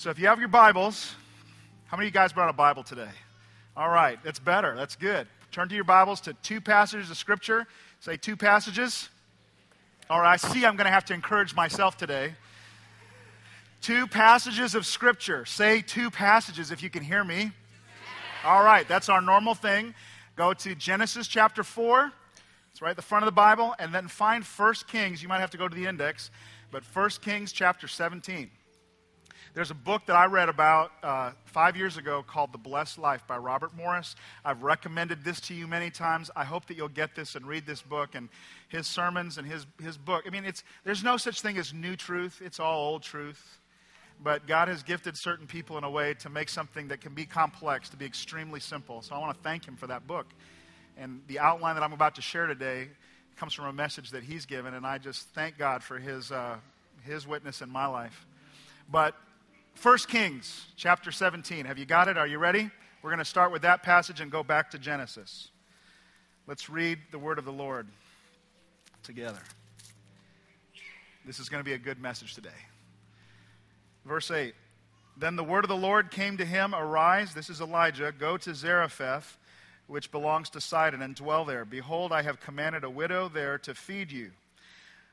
So if you have your Bibles, how many of you guys brought a Bible today? All right, that's better. That's good. Turn to your Bibles to two passages of Scripture. Say two passages. All right, I see I'm going to have to encourage myself today. Two passages of Scripture. Say two passages if you can hear me. All right, that's our normal thing. Go to Genesis chapter 4. It's right at the front of the Bible. And then find 1 Kings. You might have to go to the index, but 1 Kings chapter 17. There's a book that I read about uh, five years ago called The Blessed Life by Robert Morris. I've recommended this to you many times. I hope that you'll get this and read this book and his sermons and his, his book. I mean, it's, there's no such thing as new truth, it's all old truth. But God has gifted certain people in a way to make something that can be complex to be extremely simple. So I want to thank him for that book. And the outline that I'm about to share today comes from a message that he's given, and I just thank God for his, uh, his witness in my life. But 1 Kings chapter 17. Have you got it? Are you ready? We're going to start with that passage and go back to Genesis. Let's read the word of the Lord together. This is going to be a good message today. Verse 8 Then the word of the Lord came to him Arise, this is Elijah, go to Zarephath, which belongs to Sidon, and dwell there. Behold, I have commanded a widow there to feed you.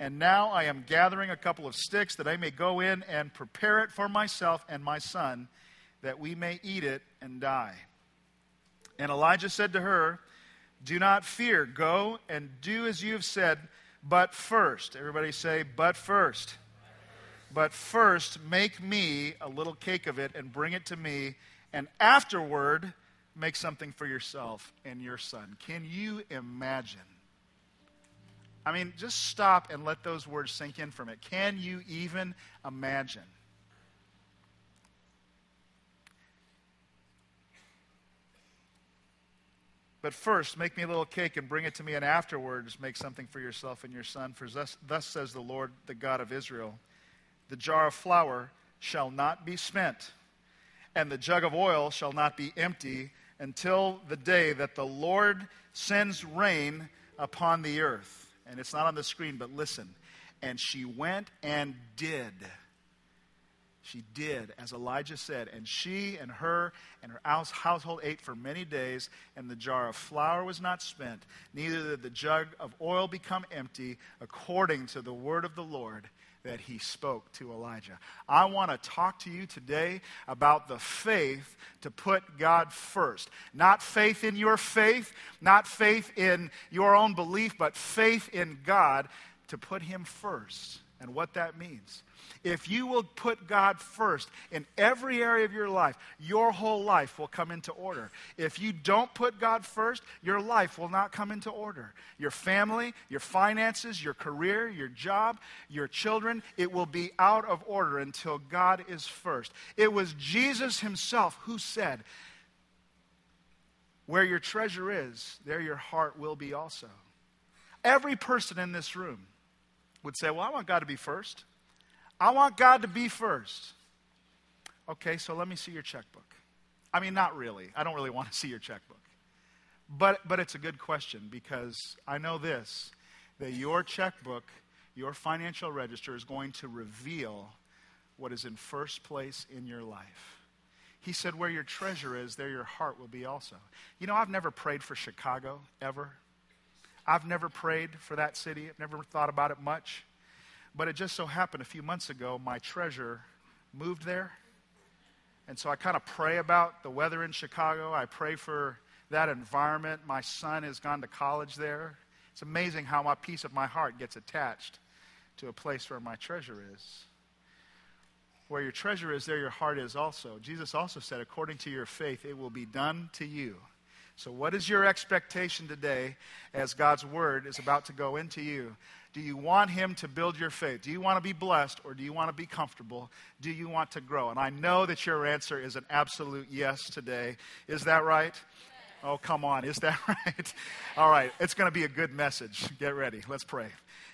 And now I am gathering a couple of sticks that I may go in and prepare it for myself and my son, that we may eat it and die. And Elijah said to her, Do not fear. Go and do as you have said, but first, everybody say, but first. But first, make me a little cake of it and bring it to me, and afterward, make something for yourself and your son. Can you imagine? I mean, just stop and let those words sink in from it. Can you even imagine? But first, make me a little cake and bring it to me, and afterwards, make something for yourself and your son. For thus, thus says the Lord, the God of Israel The jar of flour shall not be spent, and the jug of oil shall not be empty until the day that the Lord sends rain upon the earth and it's not on the screen, but listen. And she went and did. She did, as Elijah said, and she and her and her household ate for many days, and the jar of flour was not spent, neither did the jug of oil become empty, according to the word of the Lord that he spoke to Elijah. I want to talk to you today about the faith to put God first. Not faith in your faith, not faith in your own belief, but faith in God to put him first and what that means. If you will put God first in every area of your life, your whole life will come into order. If you don't put God first, your life will not come into order. Your family, your finances, your career, your job, your children, it will be out of order until God is first. It was Jesus himself who said, Where your treasure is, there your heart will be also. Every person in this room would say, Well, I want God to be first. I want God to be first. Okay, so let me see your checkbook. I mean, not really. I don't really want to see your checkbook. But, but it's a good question because I know this that your checkbook, your financial register, is going to reveal what is in first place in your life. He said, Where your treasure is, there your heart will be also. You know, I've never prayed for Chicago, ever. I've never prayed for that city, I've never thought about it much. But it just so happened a few months ago, my treasure moved there. And so I kind of pray about the weather in Chicago. I pray for that environment. My son has gone to college there. It's amazing how my piece of my heart gets attached to a place where my treasure is. Where your treasure is, there your heart is also. Jesus also said, according to your faith, it will be done to you. So, what is your expectation today as God's word is about to go into you? Do you want Him to build your faith? Do you want to be blessed or do you want to be comfortable? Do you want to grow? And I know that your answer is an absolute yes today. Is that right? Oh, come on. Is that right? All right. It's going to be a good message. Get ready. Let's pray.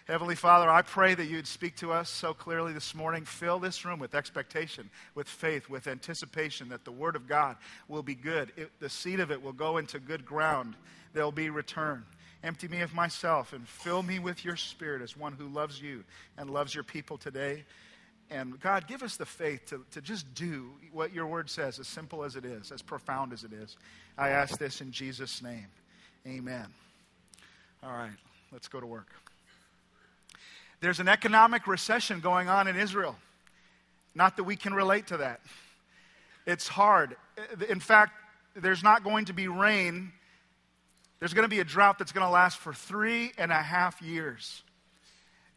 Heavenly Father, I pray that you'd speak to us so clearly this morning. Fill this room with expectation, with faith, with anticipation that the Word of God will be good. It, the seed of it will go into good ground. There'll be return. Empty me of myself and fill me with your Spirit as one who loves you and loves your people today. And God, give us the faith to, to just do what your word says, as simple as it is, as profound as it is. I ask this in Jesus' name. Amen. All right, let's go to work. There's an economic recession going on in Israel. Not that we can relate to that. It's hard. In fact, there's not going to be rain. There's going to be a drought that's going to last for three and a half years.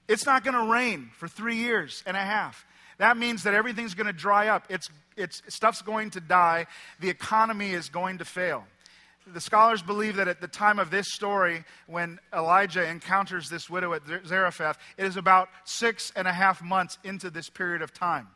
It's not going to rain for three years and a half. That means that everything's going to dry up. It's, it's, stuff's going to die. The economy is going to fail the scholars believe that at the time of this story, when Elijah encounters this widow at Zarephath, it is about six and a half months into this period of time.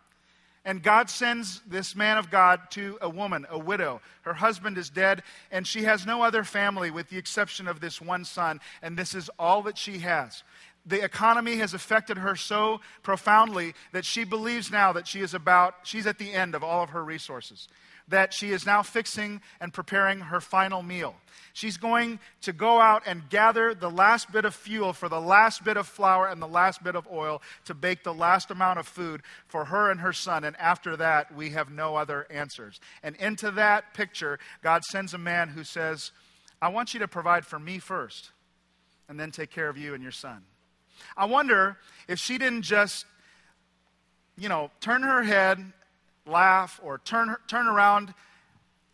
And God sends this man of God to a woman, a widow. Her husband is dead, and she has no other family with the exception of this one son, and this is all that she has. The economy has affected her so profoundly that she believes now that she is about, she's at the end of all of her resources that she is now fixing and preparing her final meal. She's going to go out and gather the last bit of fuel for the last bit of flour and the last bit of oil to bake the last amount of food for her and her son. And after that, we have no other answers. And into that picture, God sends a man who says, I want you to provide for me first, and then take care of you and your son. I wonder if she didn't just, you know, turn her head laugh or turn, turn around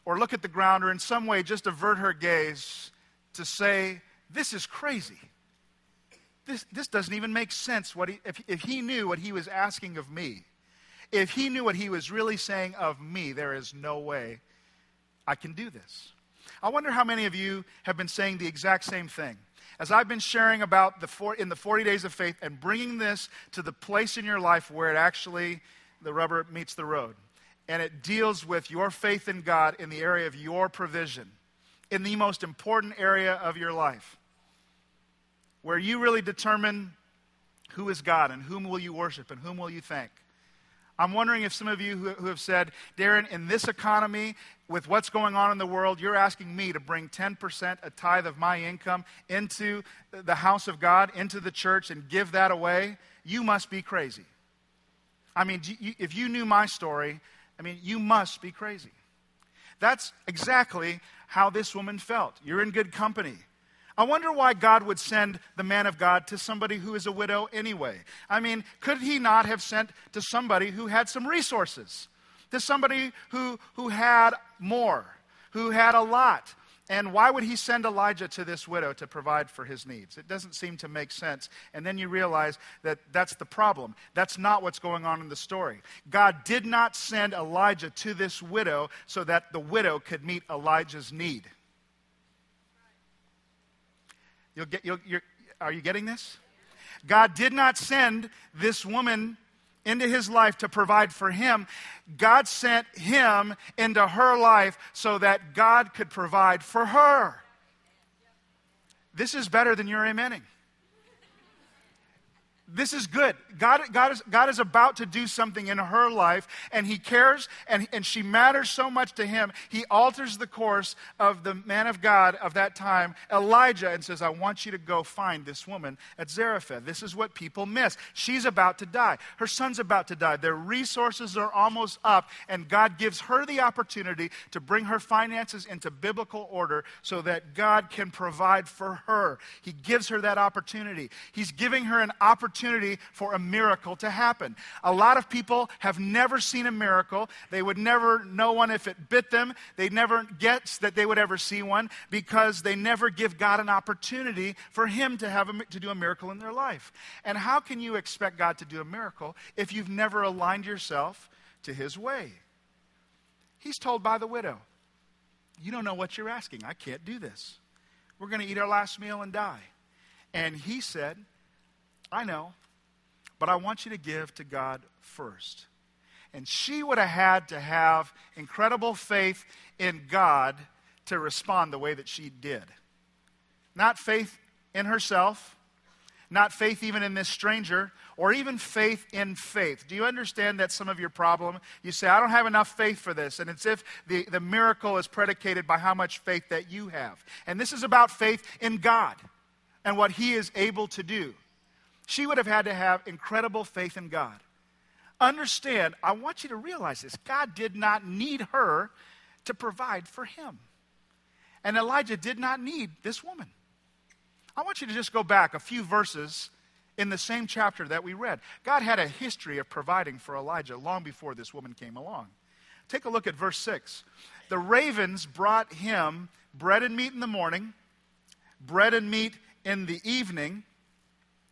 or look at the ground or in some way just avert her gaze to say, This is crazy. This, this doesn't even make sense. What he, if, if he knew what he was asking of me, if he knew what he was really saying of me, there is no way I can do this. I wonder how many of you have been saying the exact same thing. As I've been sharing about the four, in the 40 days of faith and bringing this to the place in your life where it actually the rubber meets the road. And it deals with your faith in God in the area of your provision, in the most important area of your life, where you really determine who is God and whom will you worship and whom will you thank. I'm wondering if some of you who, who have said, Darryn, in this economy, with what's going on in the world, you're asking me to bring 10%, a tithe of my income, into the house of God, into the church, and give that away. You must be crazy. I mean, if you knew my story, I mean, you must be crazy. That's exactly how this woman felt. You're in good company. I wonder why God would send the man of God to somebody who is a widow anyway. I mean, could he not have sent to somebody who had some resources? To somebody who, who had more, who had a lot, and why would he send Elijah to this widow to provide for his needs? It doesn't seem to make sense. And then you realize that that's the problem. That's not what's going on in the story. God did not send Elijah to this widow so that the widow could meet Elijah's need. You'll get, you'll, are you getting this? God did not send this woman into his life to provide for him, God sent him into her life so that God could provide for her. This is better than your amening. This is good. God, God, is, God is about to do something in her life, and He cares, and, and she matters so much to Him. He alters the course of the man of God of that time, Elijah, and says, I want you to go find this woman at Zarephath. This is what people miss. She's about to die. Her son's about to die. Their resources are almost up, and God gives her the opportunity to bring her finances into biblical order so that God can provide for her. He gives her that opportunity. He's giving her an opportunity opportunity for a miracle to happen. A lot of people have never seen a miracle. They would never know one if it bit them. They never guess that they would ever see one because they never give God an opportunity for Him to, have a, to do a miracle in their life. And how can you expect God to do a miracle if you've never aligned yourself to His way? He's told by the widow, You don't know what you're asking. I can't do this. We're going to eat our last meal and die. And he said, I know, but I want you to give to God first. And she would have had to have incredible faith in God to respond the way that she did. Not faith in herself, not faith even in this stranger, or even faith in faith. Do you understand that some of your problem? You say, I don't have enough faith for this. And it's if the, the miracle is predicated by how much faith that you have. And this is about faith in God and what He is able to do. She would have had to have incredible faith in God. Understand, I want you to realize this God did not need her to provide for him. And Elijah did not need this woman. I want you to just go back a few verses in the same chapter that we read. God had a history of providing for Elijah long before this woman came along. Take a look at verse 6. The ravens brought him bread and meat in the morning, bread and meat in the evening,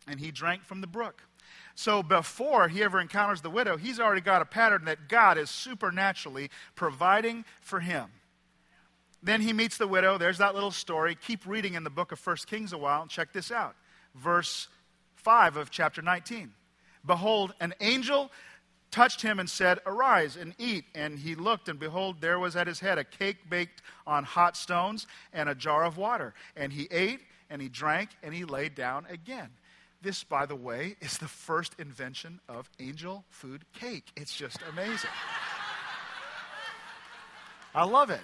and he drank from the brook. So before he ever encounters the widow, he's already got a pattern that God is supernaturally providing for him. Then he meets the widow. There's that little story. Keep reading in the book of First Kings a while and check this out. Verse 5 of chapter 19. Behold, an angel touched him and said, Arise and eat. And he looked, and behold, there was at his head a cake baked on hot stones and a jar of water. And he ate and he drank and he lay down again. This, by the way, is the first invention of angel food cake. It's just amazing. I love it.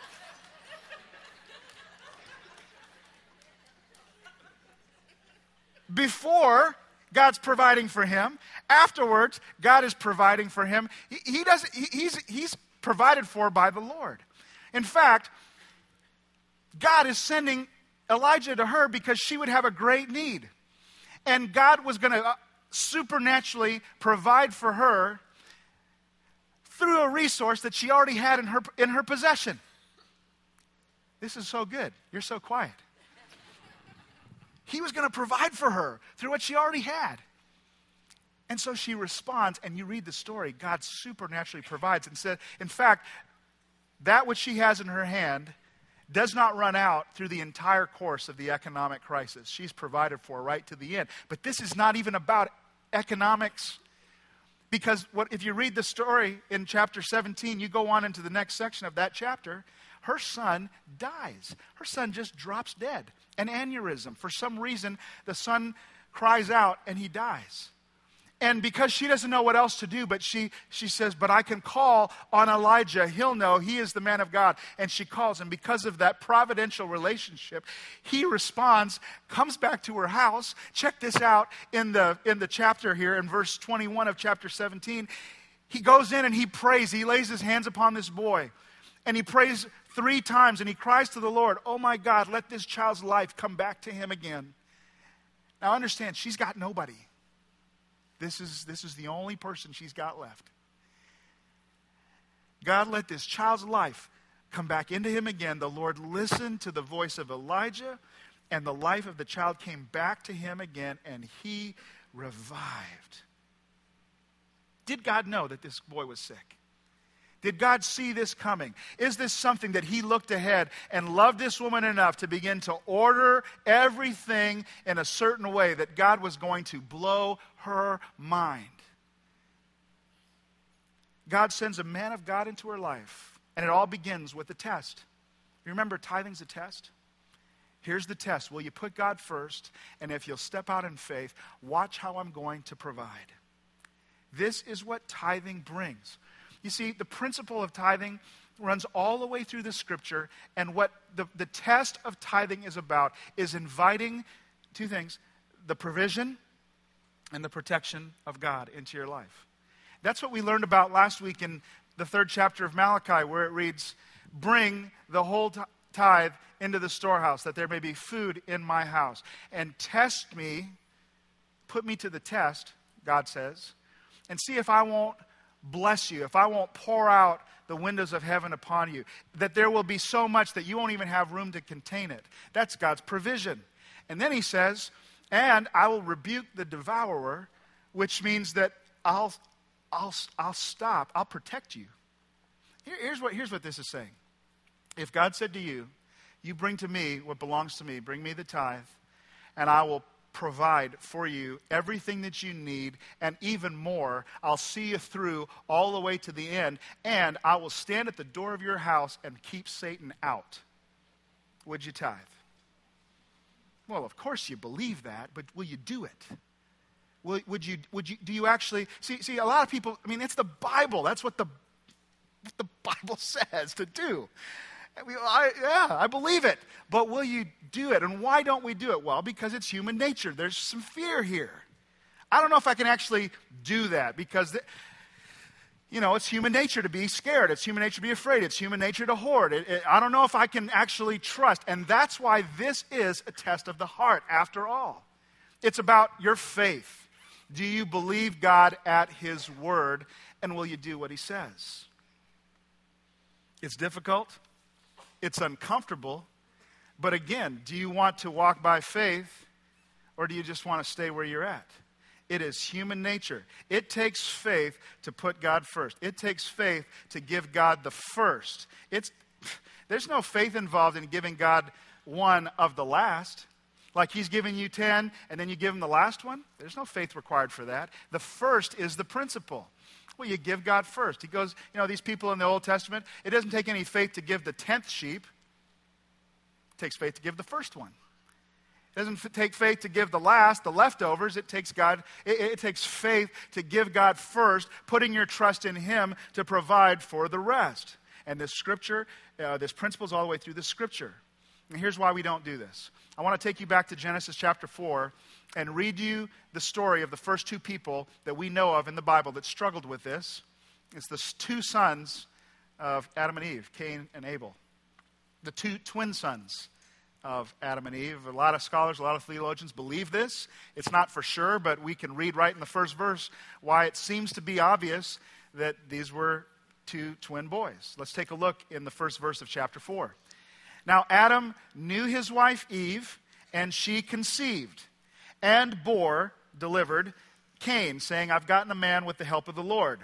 Before, God's providing for him. Afterwards, God is providing for him. He, he does, he, he's, he's provided for by the Lord. In fact, God is sending Elijah to her because she would have a great need. And God was going to uh, supernaturally provide for her through a resource that she already had in her, in her possession. This is so good. You're so quiet. He was going to provide for her through what she already had. And so she responds, and you read the story. God supernaturally provides and said, in fact, that which she has in her hand does not run out through the entire course of the economic crisis. She's provided for right to the end. But this is not even about economics. Because what, if you read the story in chapter 17, you go on into the next section of that chapter, her son dies. Her son just drops dead. An aneurysm. For some reason, the son cries out and he dies. And because she doesn't know what else to do, but she, she says, But I can call on Elijah. He'll know he is the man of God. And she calls. And because of that providential relationship, he responds, comes back to her house. Check this out in the, in the chapter here, in verse 21 of chapter 17. He goes in and he prays. He lays his hands upon this boy. And he prays three times and he cries to the Lord, Oh my God, let this child's life come back to him again. Now understand, she's got nobody. This is, this is the only person she's got left. God let this child's life come back into him again. The Lord listened to the voice of Elijah, and the life of the child came back to him again, and he revived. Did God know that this boy was sick? Did God see this coming? Is this something that He looked ahead and loved this woman enough to begin to order everything in a certain way that God was going to blow her mind? God sends a man of God into her life, and it all begins with a test. Remember tithing's a test? Here's the test. Will you put God first? And if you'll step out in faith, watch how I'm going to provide. This is what tithing brings. You see, the principle of tithing runs all the way through the scripture, and what the, the test of tithing is about is inviting two things the provision and the protection of God into your life. That's what we learned about last week in the third chapter of Malachi, where it reads, Bring the whole tithe into the storehouse, that there may be food in my house. And test me, put me to the test, God says, and see if I won't bless you, if I won't pour out the windows of heaven upon you, that there will be so much that you won't even have room to contain it. That's God's provision. And then he says, and I will rebuke the devourer, which means that I'll, I'll, I'll stop, I'll protect you. Here, here's, what, here's what this is saying If God said to you, You bring to me what belongs to me, bring me the tithe, and I will provide for you everything that you need and even more. I'll see you through all the way to the end, and I will stand at the door of your house and keep Satan out. Would you tithe? Well, of course you believe that, but will you do it? Will, would you, would you, do you actually, see, see, a lot of people, I mean, it's the Bible. That's what the, what the Bible says to do. I, yeah, I believe it. But will you do it? And why don't we do it? Well, because it's human nature. There's some fear here. I don't know if I can actually do that because, the, you know, it's human nature to be scared. It's human nature to be afraid. It's human nature to hoard. It, it, I don't know if I can actually trust. And that's why this is a test of the heart, after all. It's about your faith. Do you believe God at His word? And will you do what He says? It's difficult. It's uncomfortable. But again, do you want to walk by faith or do you just want to stay where you're at? It is human nature. It takes faith to put God first. It takes faith to give God the first. It's, there's no faith involved in giving God one of the last. Like he's giving you 10 and then you give him the last one. There's no faith required for that. The first is the principle. Well, you give God first. He goes, you know, these people in the Old Testament, it doesn't take any faith to give the tenth sheep, it takes faith to give the first one. It doesn't take faith to give the last, the leftovers. It takes God, it, it takes faith to give God first, putting your trust in Him to provide for the rest. And this scripture, uh, this principle is all the way through the scripture. And here's why we don't do this. I want to take you back to Genesis chapter 4 and read you the story of the first two people that we know of in the Bible that struggled with this. It's the two sons of Adam and Eve, Cain and Abel. The two twin sons of Adam and Eve. A lot of scholars, a lot of theologians believe this. It's not for sure, but we can read right in the first verse why it seems to be obvious that these were two twin boys. Let's take a look in the first verse of chapter 4. Now, Adam knew his wife Eve, and she conceived and bore, delivered, Cain, saying, I've gotten a man with the help of the Lord.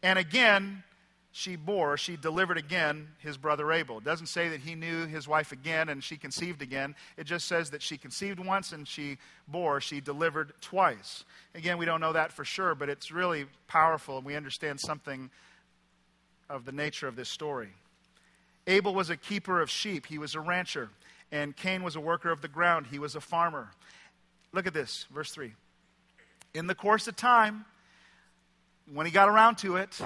And again, she bore, she delivered again his brother Abel. It doesn't say that he knew his wife again and she conceived again. It just says that she conceived once and she bore, she delivered twice. Again, we don't know that for sure, but it's really powerful and we understand something of the nature of this story. Abel was a keeper of sheep, he was a rancher, and Cain was a worker of the ground, he was a farmer. Look at this, verse 3. In the course of time, when he got around to it,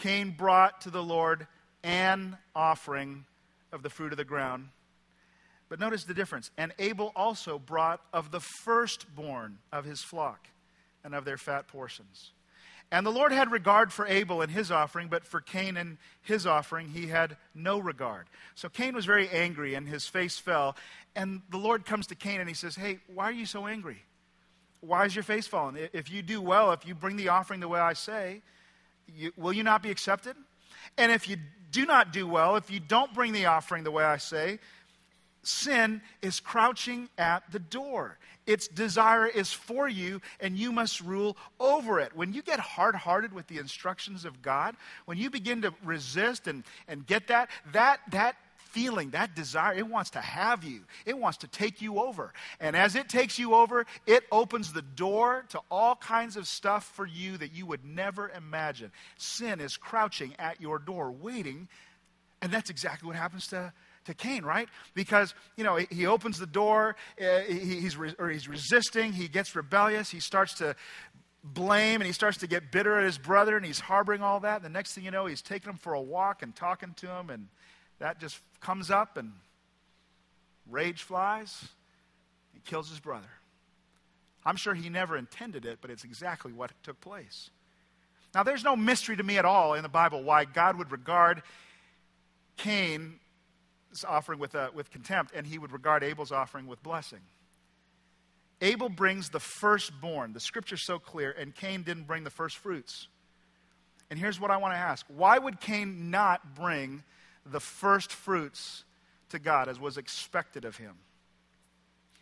Cain brought to the Lord an offering of the fruit of the ground. But notice the difference. And Abel also brought of the firstborn of his flock and of their fat portions. And the Lord had regard for Abel and his offering, but for Cain and his offering he had no regard. So Cain was very angry and his face fell. And the Lord comes to Cain and he says, Hey, why are you so angry? Why is your face fallen? If you do well, if you bring the offering the way I say, you, will you not be accepted? And if you do not do well, if you don't bring the offering the way I say, sin is crouching at the door. Its desire is for you, and you must rule over it. When you get hard hearted with the instructions of God, when you begin to resist and, and get that, that, that feeling, that desire, it wants to have you. It wants to take you over. And as it takes you over, it opens the door to all kinds of stuff for you that you would never imagine. Sin is crouching at your door, waiting. And that's exactly what happens to, to Cain, right? Because, you know, he opens the door, uh, he's, or he's resisting, he gets rebellious, he starts to blame and he starts to get bitter at his brother and he's harboring all that. And the next thing you know, he's taking him for a walk and talking to him and that just comes up and rage flies. He kills his brother. I'm sure he never intended it, but it's exactly what took place. Now, there's no mystery to me at all in the Bible why God would regard Offering with, uh, with contempt and he would regard Abel's offering with blessing. Abel brings the firstborn. The scripture's so clear, and Cain didn't bring the first fruits. And here's what I want to ask why would Cain not bring the first fruits to God as was expected of him.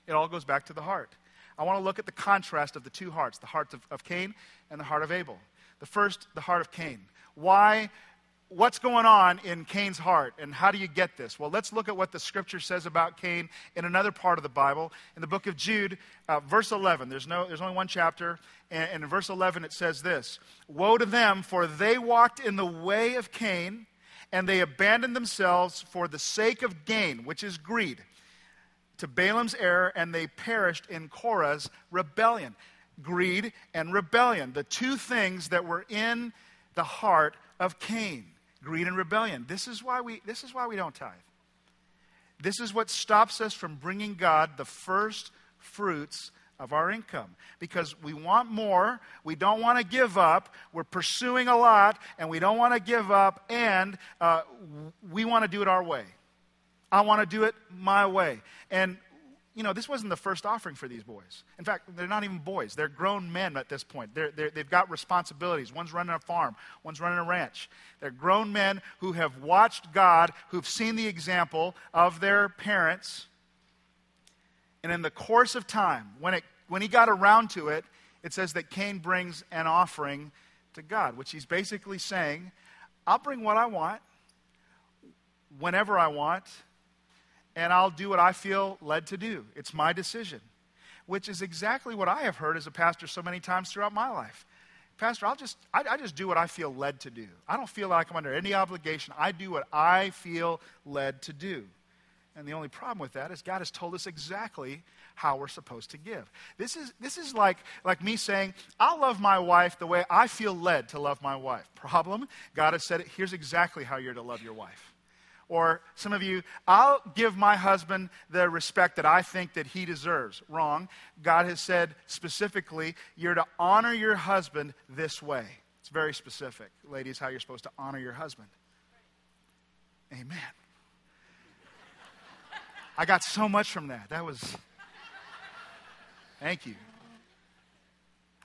It all goes back to the heart. I want to look at the contrast of the two hearts the heart of, of Cain and the heart of Abel. The first, the heart of Cain. Why, what's going on in Cain's heart and how do you get this? Well, let's look at what the scripture says about Cain in another part of the Bible. In the book of Jude, uh, verse 11, there's, no, there's only one chapter, and, and in verse 11 it says this Woe to them, for they walked in the way of Cain, and they abandoned themselves for the sake of gain, which is greed, to Balaam's error, and they perished in Korah's rebellion. Greed and rebellion, the two things that were in the heart of Cain greed and rebellion. This is why we, this is why we don't tithe. This is what stops us from bringing God the first fruits of our income because we want more, we don't want to give up, we're pursuing a lot, and we don't want to give up, and uh, we want to do it our way. I want to do it my way. And you know, this wasn't the first offering for these boys. In fact, they're not even boys. They're grown men at this point. They're, they have got responsibilities. One's running a farm, one's running a ranch. They're grown men who have watched God, who've seen the example of their parents. And in the course of time, when, it, when he got around to it, it says that Cain brings an offering to God, which he's basically saying, I'll bring what I want, whenever I want and I'll do what I feel led to do. It's my decision, which is exactly what I have heard as a pastor so many times throughout my life. Pastor, I'll just, I, I, just do what I feel led to do. I don't feel like I'm under any obligation. I do what I feel led to do. And the only problem with that is God has told us exactly how we're supposed to give. This is, this is like, like me saying, I'll love my wife the way I feel led to love my wife. Problem, God has said it, here's exactly how you're to love your wife. Or some of you, I'll give my husband the respect that I think that he deserves. Wrong. God has said specifically, you're to honor your husband this way. It's very specific, ladies, how you're supposed to honor your husband. Amen. I got so much from that. That was. Thank you.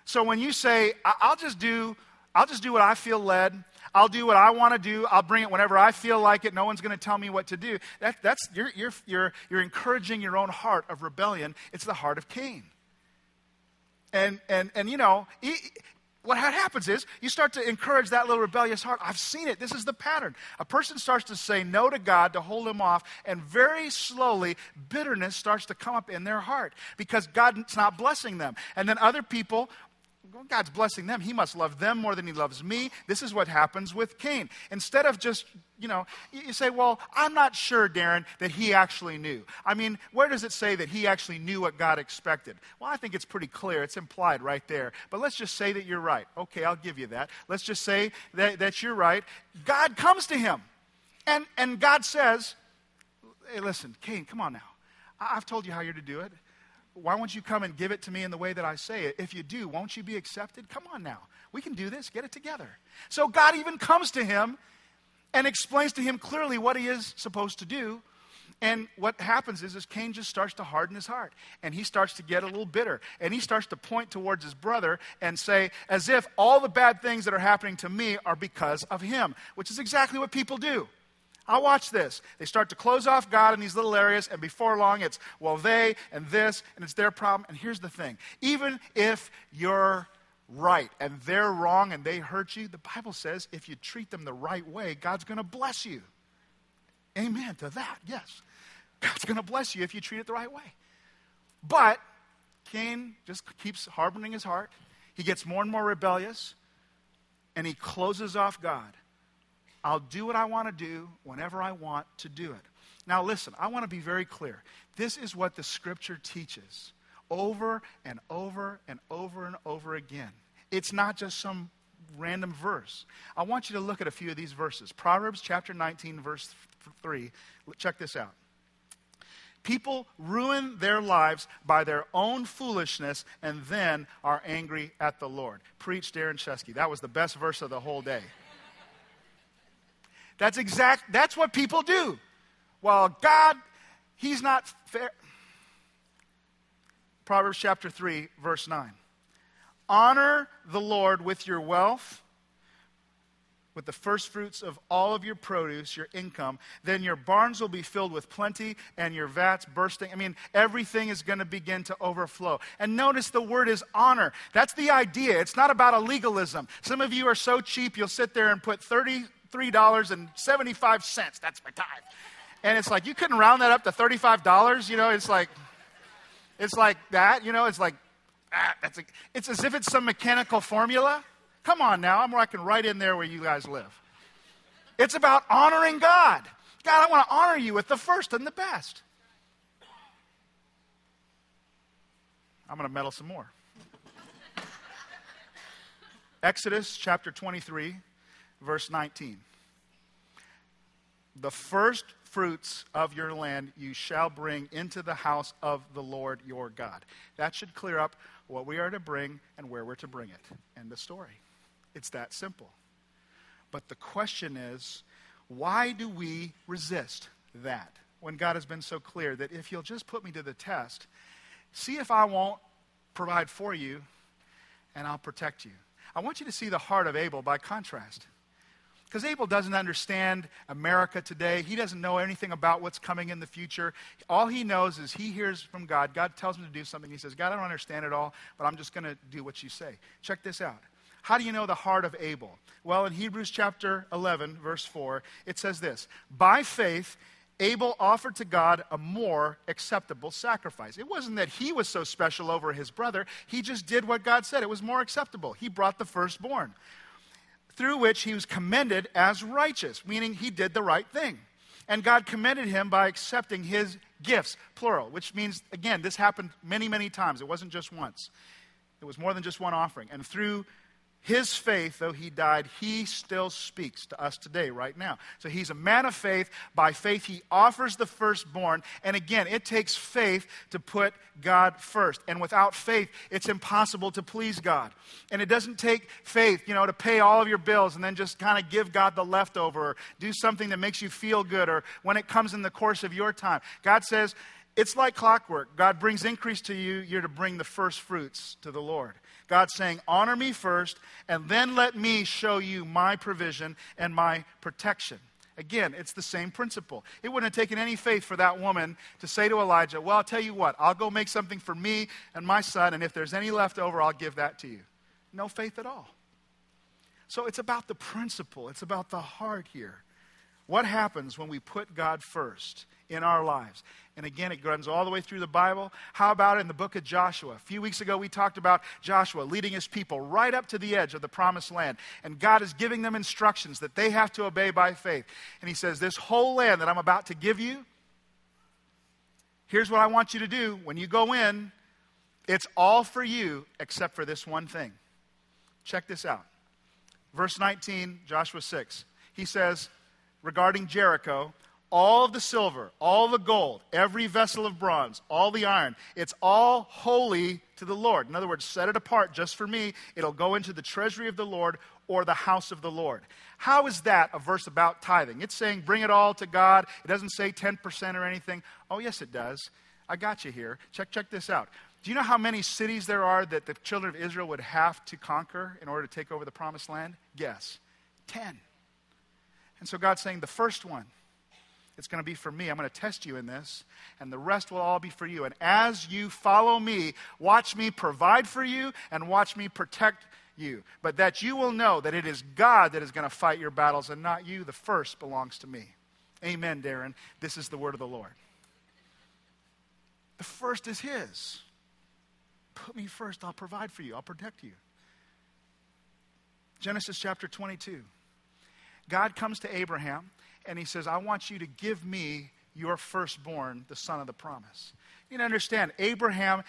So when you say, I'll just do, I'll just do what I feel led, I'll do what I want to do. I'll bring it whenever I feel like it. No one's going to tell me what to do. That, that's, you're, you're, you're, you're encouraging your own heart of rebellion. It's the heart of Cain. And, and, and you know, what happens is you start to encourage that little rebellious heart. I've seen it. This is the pattern. A person starts to say no to God, to hold him off, and very slowly bitterness starts to come up in their heart because God's not blessing them. And then other people God's blessing them. He must love them more than he loves me. This is what happens with Cain. Instead of just, you know, you say, well, I'm not sure, Darryn, that he actually knew. I mean, where does it say that he actually knew what God expected? Well, I think it's pretty clear. It's implied right there. But let's just say that you're right. Okay, I'll give you that. Let's just say that, that you're right. God comes to him. And, and God says, hey, listen, Cain, come on now. I've told you how you're to do it why won't you come and give it to me in the way that I say it? If you do, won't you be accepted? Come on now. We can do this. Get it together. So God even comes to him and explains to him clearly what he is supposed to do. And what happens is, is Cain just starts to harden his heart. And he starts to get a little bitter. And he starts to point towards his brother and say, as if all the bad things that are happening to me are because of him, which is exactly what people do. I'll watch this. They start to close off God in these little areas, and before long it's, well, they and this, and it's their problem. And here's the thing even if you're right and they're wrong and they hurt you, the Bible says if you treat them the right way, God's going to bless you. Amen to that, yes. God's going to bless you if you treat it the right way. But Cain just keeps harboring his heart. He gets more and more rebellious, and he closes off God. I'll do what I want to do whenever I want to do it. Now, listen, I want to be very clear. This is what the scripture teaches over and over and over and over again. It's not just some random verse. I want you to look at a few of these verses. Proverbs chapter 19, verse 3. Check this out. People ruin their lives by their own foolishness and then are angry at the Lord. Preach Darryn Scheske. That was the best verse of the whole day. That's exact that's what people do. Well, God, he's not fair. Proverbs chapter 3, verse 9. Honor the Lord with your wealth, with the first fruits of all of your produce, your income. Then your barns will be filled with plenty and your vats bursting. I mean, everything is going to begin to overflow. And notice the word is honor. That's the idea. It's not about a legalism. Some of you are so cheap, you'll sit there and put 30 $33.75. That's my tithe. And it's like, you couldn't round that up to $35, you know? It's like, it's like that, you know? It's like, ah, that's a, it's as if it's some mechanical formula. Come on now, I'm working right in there where you guys live. It's about honoring God. God, I want to honor you with the first and the best. I'm going to meddle some more. Exodus chapter 23, verse 19. The first fruits of your land you shall bring into the house of the Lord your God. That should clear up what we are to bring and where we're to bring it. End the story. It's that simple. But the question is, why do we resist that when God has been so clear that if you'll just put me to the test, see if I won't provide for you and I'll protect you? I want you to see the heart of Abel by contrast. Because Abel doesn't understand America today. He doesn't know anything about what's coming in the future. All he knows is he hears from God. God tells him to do something. He says, God, I don't understand it all, but I'm just going to do what you say. Check this out. How do you know the heart of Abel? Well, in Hebrews chapter 11, verse 4, it says this By faith, Abel offered to God a more acceptable sacrifice. It wasn't that he was so special over his brother, he just did what God said. It was more acceptable. He brought the firstborn, through which he was commended as righteous, meaning he did the right thing. And God commended him by accepting his gifts, plural, which means, again, this happened many, many times. It wasn't just once, it was more than just one offering. And through his faith, though he died, he still speaks to us today, right now. So he's a man of faith. By faith, he offers the firstborn. And again, it takes faith to put God first. And without faith, it's impossible to please God. And it doesn't take faith, you know, to pay all of your bills and then just kind of give God the leftover or do something that makes you feel good or when it comes in the course of your time. God says, it's like clockwork. God brings increase to you, you're to bring the first fruits to the Lord. God's saying, Honor me first, and then let me show you my provision and my protection. Again, it's the same principle. It wouldn't have taken any faith for that woman to say to Elijah, Well, I'll tell you what, I'll go make something for me and my son, and if there's any left over, I'll give that to you. No faith at all. So it's about the principle, it's about the heart here. What happens when we put God first in our lives? And again, it runs all the way through the Bible. How about in the book of Joshua? A few weeks ago, we talked about Joshua leading his people right up to the edge of the promised land. And God is giving them instructions that they have to obey by faith. And he says, This whole land that I'm about to give you, here's what I want you to do. When you go in, it's all for you except for this one thing. Check this out. Verse 19, Joshua 6. He says, regarding Jericho, all of the silver, all the gold, every vessel of bronze, all the iron, it's all holy to the Lord. In other words, set it apart just for me. It'll go into the treasury of the Lord or the house of the Lord. How is that a verse about tithing? It's saying bring it all to God. It doesn't say 10% or anything. Oh, yes, it does. I got you here. Check, check this out. Do you know how many cities there are that the children of Israel would have to conquer in order to take over the promised land? Guess. 10. And so God's saying the first one, it's going to be for me. I'm going to test you in this, and the rest will all be for you. And as you follow me, watch me provide for you and watch me protect you. But that you will know that it is God that is going to fight your battles and not you. The first belongs to me. Amen, Darryn. This is the word of the Lord. The first is His. Put me first. I'll provide for you, I'll protect you. Genesis chapter 22. God comes to Abraham and he says, I want you to give me your firstborn, the son of the promise. You need to understand, Abraham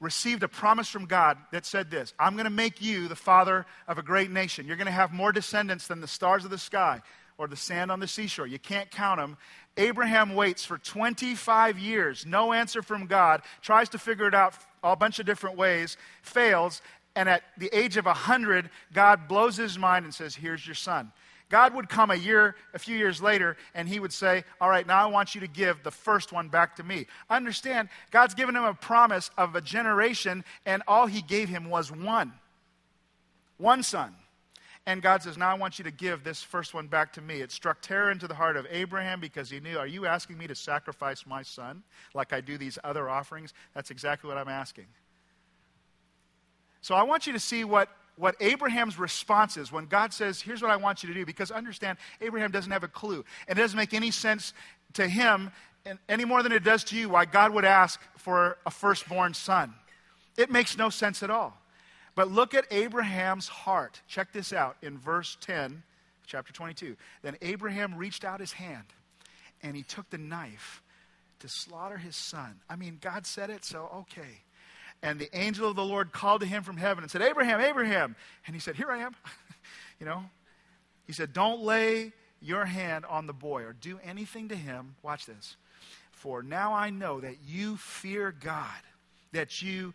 received a promise from God that said this I'm going to make you the father of a great nation. You're going to have more descendants than the stars of the sky or the sand on the seashore. You can't count them. Abraham waits for 25 years, no answer from God, tries to figure it out a bunch of different ways, fails, and at the age of 100, God blows his mind and says, Here's your son. God would come a year, a few years later, and he would say, All right, now I want you to give the first one back to me. Understand, God's given him a promise of a generation, and all he gave him was one. One son. And God says, Now I want you to give this first one back to me. It struck terror into the heart of Abraham because he knew, Are you asking me to sacrifice my son like I do these other offerings? That's exactly what I'm asking. So I want you to see what what Abraham's response is when God says, Here's what I want you to do, because understand, Abraham doesn't have a clue. And it doesn't make any sense to him any more than it does to you why God would ask for a firstborn son. It makes no sense at all. But look at Abraham's heart. Check this out in verse 10, chapter 22. Then Abraham reached out his hand and he took the knife to slaughter his son. I mean, God said it, so okay. And the angel of the Lord called to him from heaven and said, Abraham, Abraham. And he said, Here I am. you know, he said, Don't lay your hand on the boy or do anything to him. Watch this. For now I know that you fear God, that you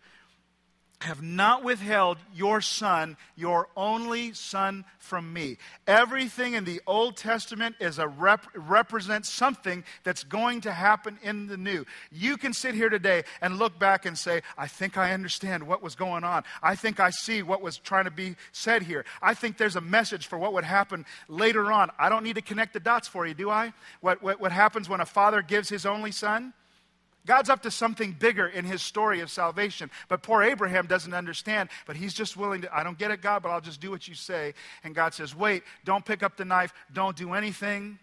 have not withheld your son, your only son, from me. Everything in the Old Testament is a rep- represents something that's going to happen in the new. You can sit here today and look back and say, I think I understand what was going on. I think I see what was trying to be said here. I think there's a message for what would happen later on. I don't need to connect the dots for you, do I? What, what, what happens when a father gives his only son? God's up to something bigger in his story of salvation. But poor Abraham doesn't understand, but he's just willing to, I don't get it, God, but I'll just do what you say. And God says, Wait, don't pick up the knife, don't do anything.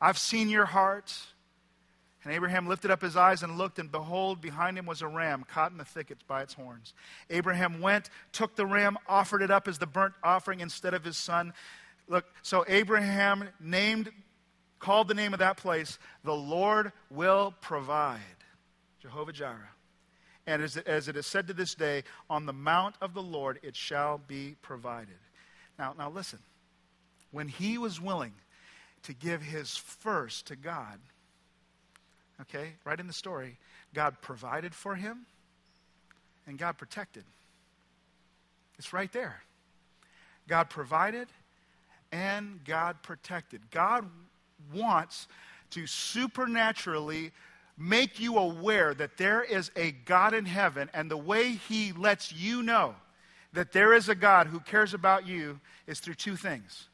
I've seen your heart. And Abraham lifted up his eyes and looked, and behold, behind him was a ram caught in the thickets by its horns. Abraham went, took the ram, offered it up as the burnt offering instead of his son. Look, so Abraham named, called the name of that place, the Lord will provide. Jehovah Jireh. And as, as it is said to this day, on the mount of the Lord it shall be provided. Now, now listen. When he was willing to give his first to God, okay, right in the story, God provided for him and God protected. It's right there. God provided and God protected. God wants to supernaturally make you aware that there is a God in heaven, and the way He lets you know that there is a God who cares about you is through two things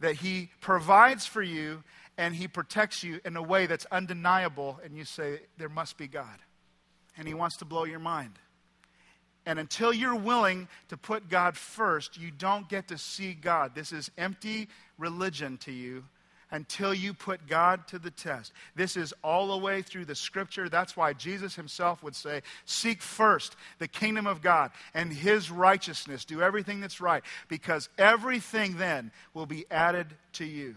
that He provides for you and He protects you in a way that's undeniable, and you say, There must be God. And He wants to blow your mind. And until you're willing to put God first, you don't get to see God. This is empty religion to you until you put God to the test. This is all the way through the scripture. That's why Jesus himself would say, Seek first the kingdom of God and his righteousness. Do everything that's right, because everything then will be added to you.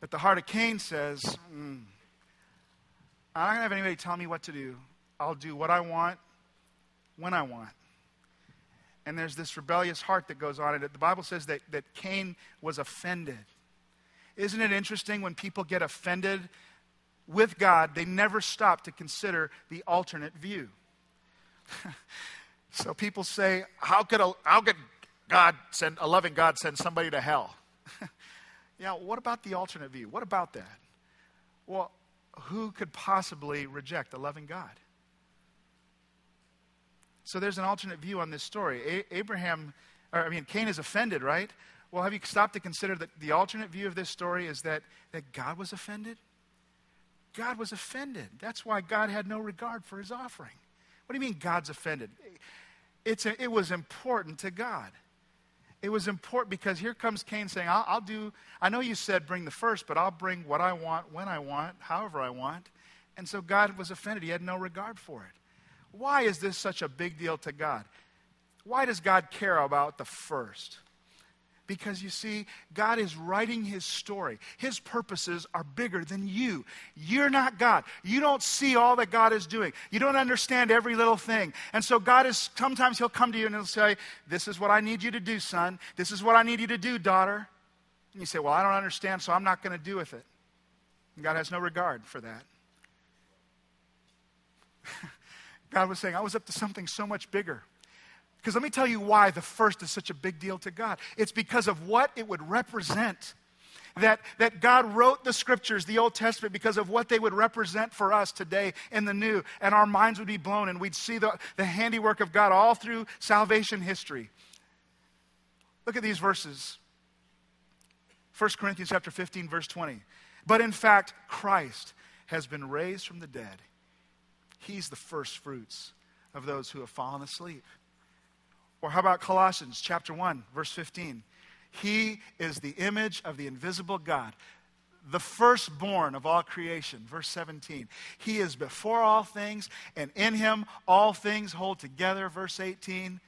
But the heart of Cain says, mm, I'm not going to have anybody tell me what to do. I'll do what I want when I want and there's this rebellious heart that goes on it. The Bible says that, that Cain was offended. Isn't it interesting when people get offended with God, they never stop to consider the alternate view? so people say, how could, a, how could God send, a loving God send somebody to hell? yeah, what about the alternate view? What about that? Well, who could possibly reject a loving God? So there's an alternate view on this story. A- Abraham, or I mean, Cain is offended, right? Well, have you stopped to consider that the alternate view of this story is that, that God was offended? God was offended. That's why God had no regard for his offering. What do you mean God's offended? It's a, it was important to God. It was important because here comes Cain saying, I'll, I'll do, I know you said bring the first, but I'll bring what I want, when I want, however I want. And so God was offended. He had no regard for it. Why is this such a big deal to God? Why does God care about the first? Because you see, God is writing his story. His purposes are bigger than you. You're not God. You don't see all that God is doing. You don't understand every little thing. And so, God is sometimes He'll come to you and He'll say, This is what I need you to do, son. This is what I need you to do, daughter. And you say, Well, I don't understand, so I'm not going to do with it. And God has no regard for that. God was saying, I was up to something so much bigger. Because let me tell you why the first is such a big deal to God. It's because of what it would represent. That, that God wrote the scriptures, the Old Testament, because of what they would represent for us today in the new. And our minds would be blown and we'd see the, the handiwork of God all through salvation history. Look at these verses 1 Corinthians chapter 15, verse 20. But in fact, Christ has been raised from the dead He's the first fruits of those who have fallen asleep. Or how about Colossians chapter 1, verse 15? He is the image of the invisible God, the firstborn of all creation. Verse 17. He is before all things, and in him all things hold together. Verse 18.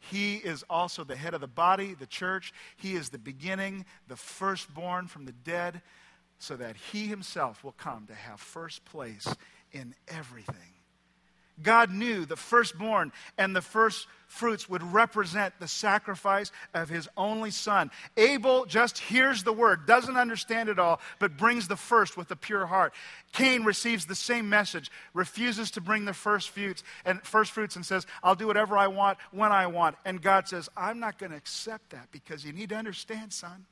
He is also the head of the body, the church. He is the beginning, the firstborn from the dead, so that he himself will come to have first place in everything. God knew the firstborn and the first fruits would represent the sacrifice of his only son. Abel just hears the word, doesn't understand it all, but brings the first with a pure heart. Cain receives the same message, refuses to bring the first fruits and first fruits and says, "I'll do whatever I want when I want." And God says, "I'm not going to accept that because you need to understand, son.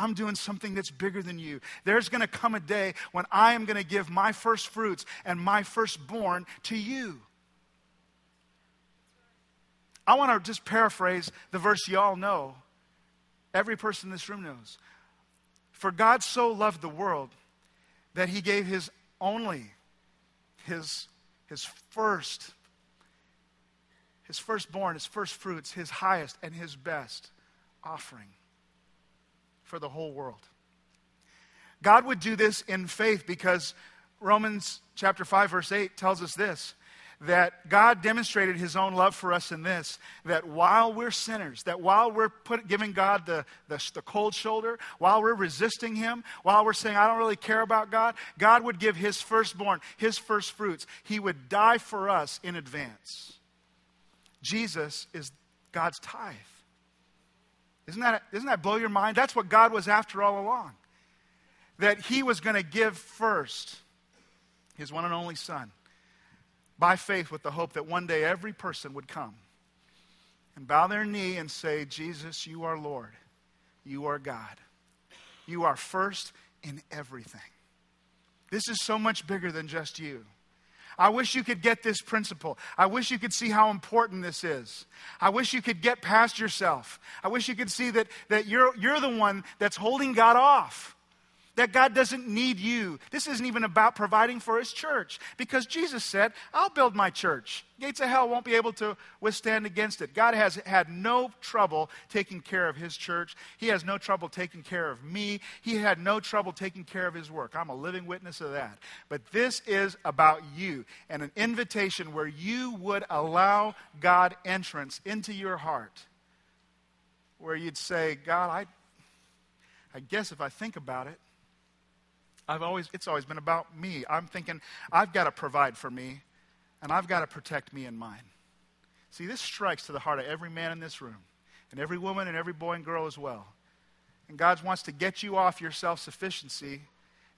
I'm doing something that's bigger than you. There's going to come a day when I am going to give my first fruits and my firstborn to you." I want to just paraphrase the verse you all know. Every person in this room knows. For God so loved the world that he gave his only, his, his first, his firstborn, his first fruits, his highest and his best offering for the whole world. God would do this in faith because Romans chapter 5 verse 8 tells us this that God demonstrated his own love for us in this that while we're sinners, that while we're put, giving God the, the, the cold shoulder, while we're resisting him, while we're saying, I don't really care about God, God would give his firstborn, his first fruits. He would die for us in advance. Jesus is God's tithe. Isn't that, doesn't that blow your mind? That's what God was after all along. That he was going to give first his one and only Son by faith with the hope that one day every person would come and bow their knee and say, Jesus, you are Lord. You are God. You are first in everything. This is so much bigger than just you. I wish you could get this principle. I wish you could see how important this is. I wish you could get past yourself. I wish you could see that, that you're, you're the one that's holding God off. That God doesn't need you. This isn't even about providing for his church because Jesus said, I'll build my church. Gates of hell won't be able to withstand against it. God has had no trouble taking care of his church. He has no trouble taking care of me. He had no trouble taking care of his work. I'm a living witness of that. But this is about you and an invitation where you would allow God entrance into your heart. Where you'd say, God, I, I guess if I think about it, I've always, it's always been about me. I'm thinking, I've got to provide for me, and I've got to protect me and mine. See, this strikes to the heart of every man in this room, and every woman and every boy and girl as well. And God wants to get you off your self sufficiency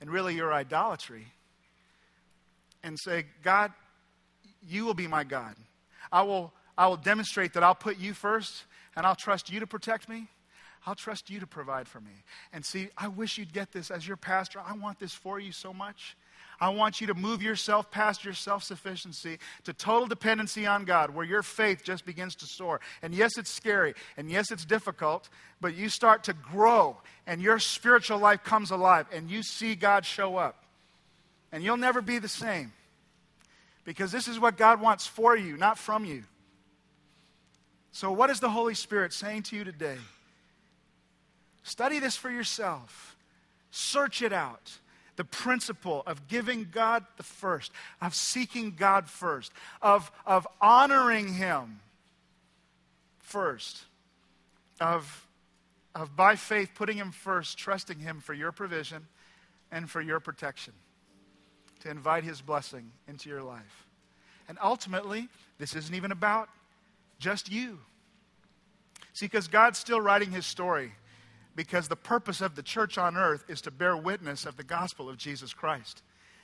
and really your idolatry and say, God, you will be my God. I will, I will demonstrate that I'll put you first and I'll trust you to protect me I'll trust you to provide for me. And see, I wish you'd get this as your pastor. I want this for you so much. I want you to move yourself past your self sufficiency to total dependency on God, where your faith just begins to soar. And yes, it's scary, and yes, it's difficult, but you start to grow, and your spiritual life comes alive, and you see God show up. And you'll never be the same. Because this is what God wants for you, not from you. So, what is the Holy Spirit saying to you today? Study this for yourself. Search it out. The principle of giving God the first, of seeking God first, of, of honoring Him first, of, of by faith putting Him first, trusting Him for your provision and for your protection, to invite His blessing into your life. And ultimately, this isn't even about just you. See, because God's still writing His story because the purpose of the church on earth is to bear witness of the gospel of Jesus Christ.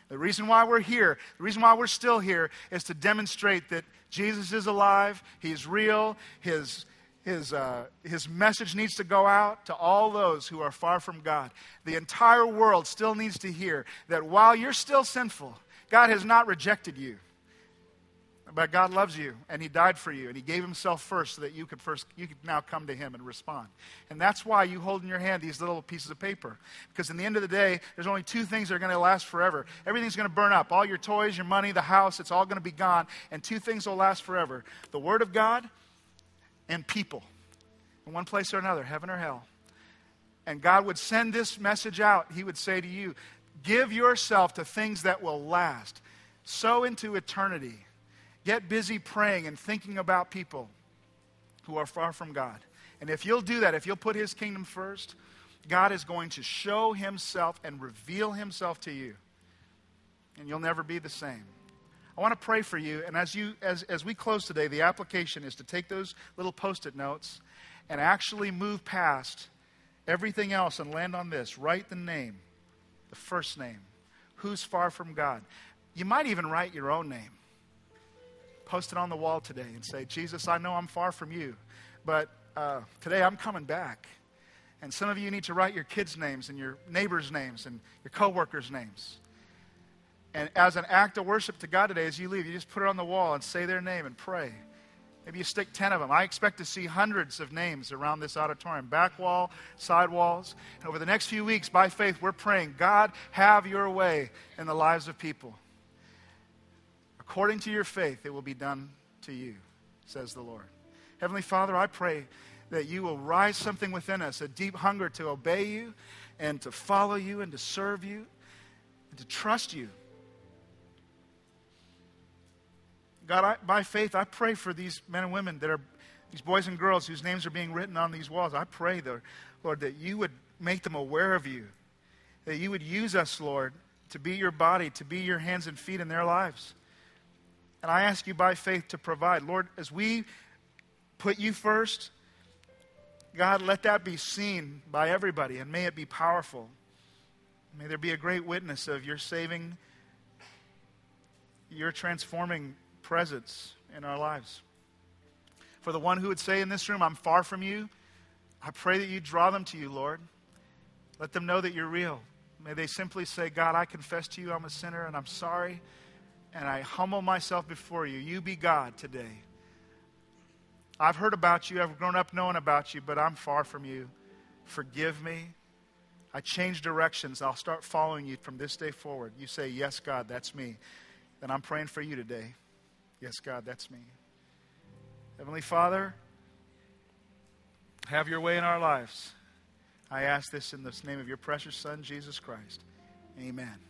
The reason why we're here, the reason why we're still here, is to demonstrate that Jesus is alive, He's real, His, his, uh, his message needs to go out to all those who are far from God. The entire world still needs to hear that while you're still sinful, God has not rejected you. But God loves you and He died for you and He gave Himself first so that you could first you could now come to Him and respond. And that's why you hold in your hand these little pieces of paper. Because in the end of the day, there's only two things that are going to last forever. Everything's going to burn up. All your toys, your money, the house, it's all going to be gone. And two things will last forever the Word of God and people in one place or another, heaven or hell. And God would send this message out. He would say to you, Give yourself to things that will last. Sow into eternity. Get busy praying and thinking about people who are far from God. And if you'll do that, if you'll put His kingdom first, God is going to show Himself and reveal Himself to you. And you'll never be the same. I want to pray for you. And as, you, as, as we close today, the application is to take those little post it notes and actually move past everything else and land on this. Write the name, the first name. Who's far from God? You might even write your own name. Post it on the wall today and say, Jesus, I know I'm far from you, but uh, today I'm coming back. And some of you need to write your kids' names and your neighbors' names and your coworkers' names. And as an act of worship to God today, as you leave, you just put it on the wall and say their name and pray. Maybe you stick 10 of them. I expect to see hundreds of names around this auditorium, back wall, side walls. And over the next few weeks, by faith, we're praying, God, have your way in the lives of people. According to your faith, it will be done to you, says the Lord. Heavenly Father, I pray that you will rise something within us, a deep hunger to obey you and to follow you and to serve you and to trust you. God, I, by faith, I pray for these men and women that are, these boys and girls whose names are being written on these walls. I pray, Lord, Lord, that you would make them aware of you, that you would use us, Lord, to be your body, to be your hands and feet in their lives. And I ask you by faith to provide. Lord, as we put you first, God, let that be seen by everybody and may it be powerful. May there be a great witness of your saving, your transforming presence in our lives. For the one who would say in this room, I'm far from you, I pray that you draw them to you, Lord. Let them know that you're real. May they simply say, God, I confess to you I'm a sinner and I'm sorry, and I humble myself before you. You be God today. I've heard about you, I've grown up knowing about you, but I'm far from you. Forgive me. I change directions. I'll start following you from this day forward. You say, Yes, God, that's me. Then I'm praying for you today. Yes, God, that's me. Heavenly Father, have your way in our lives. I ask this in the name of your precious Son, Jesus Christ. Amen.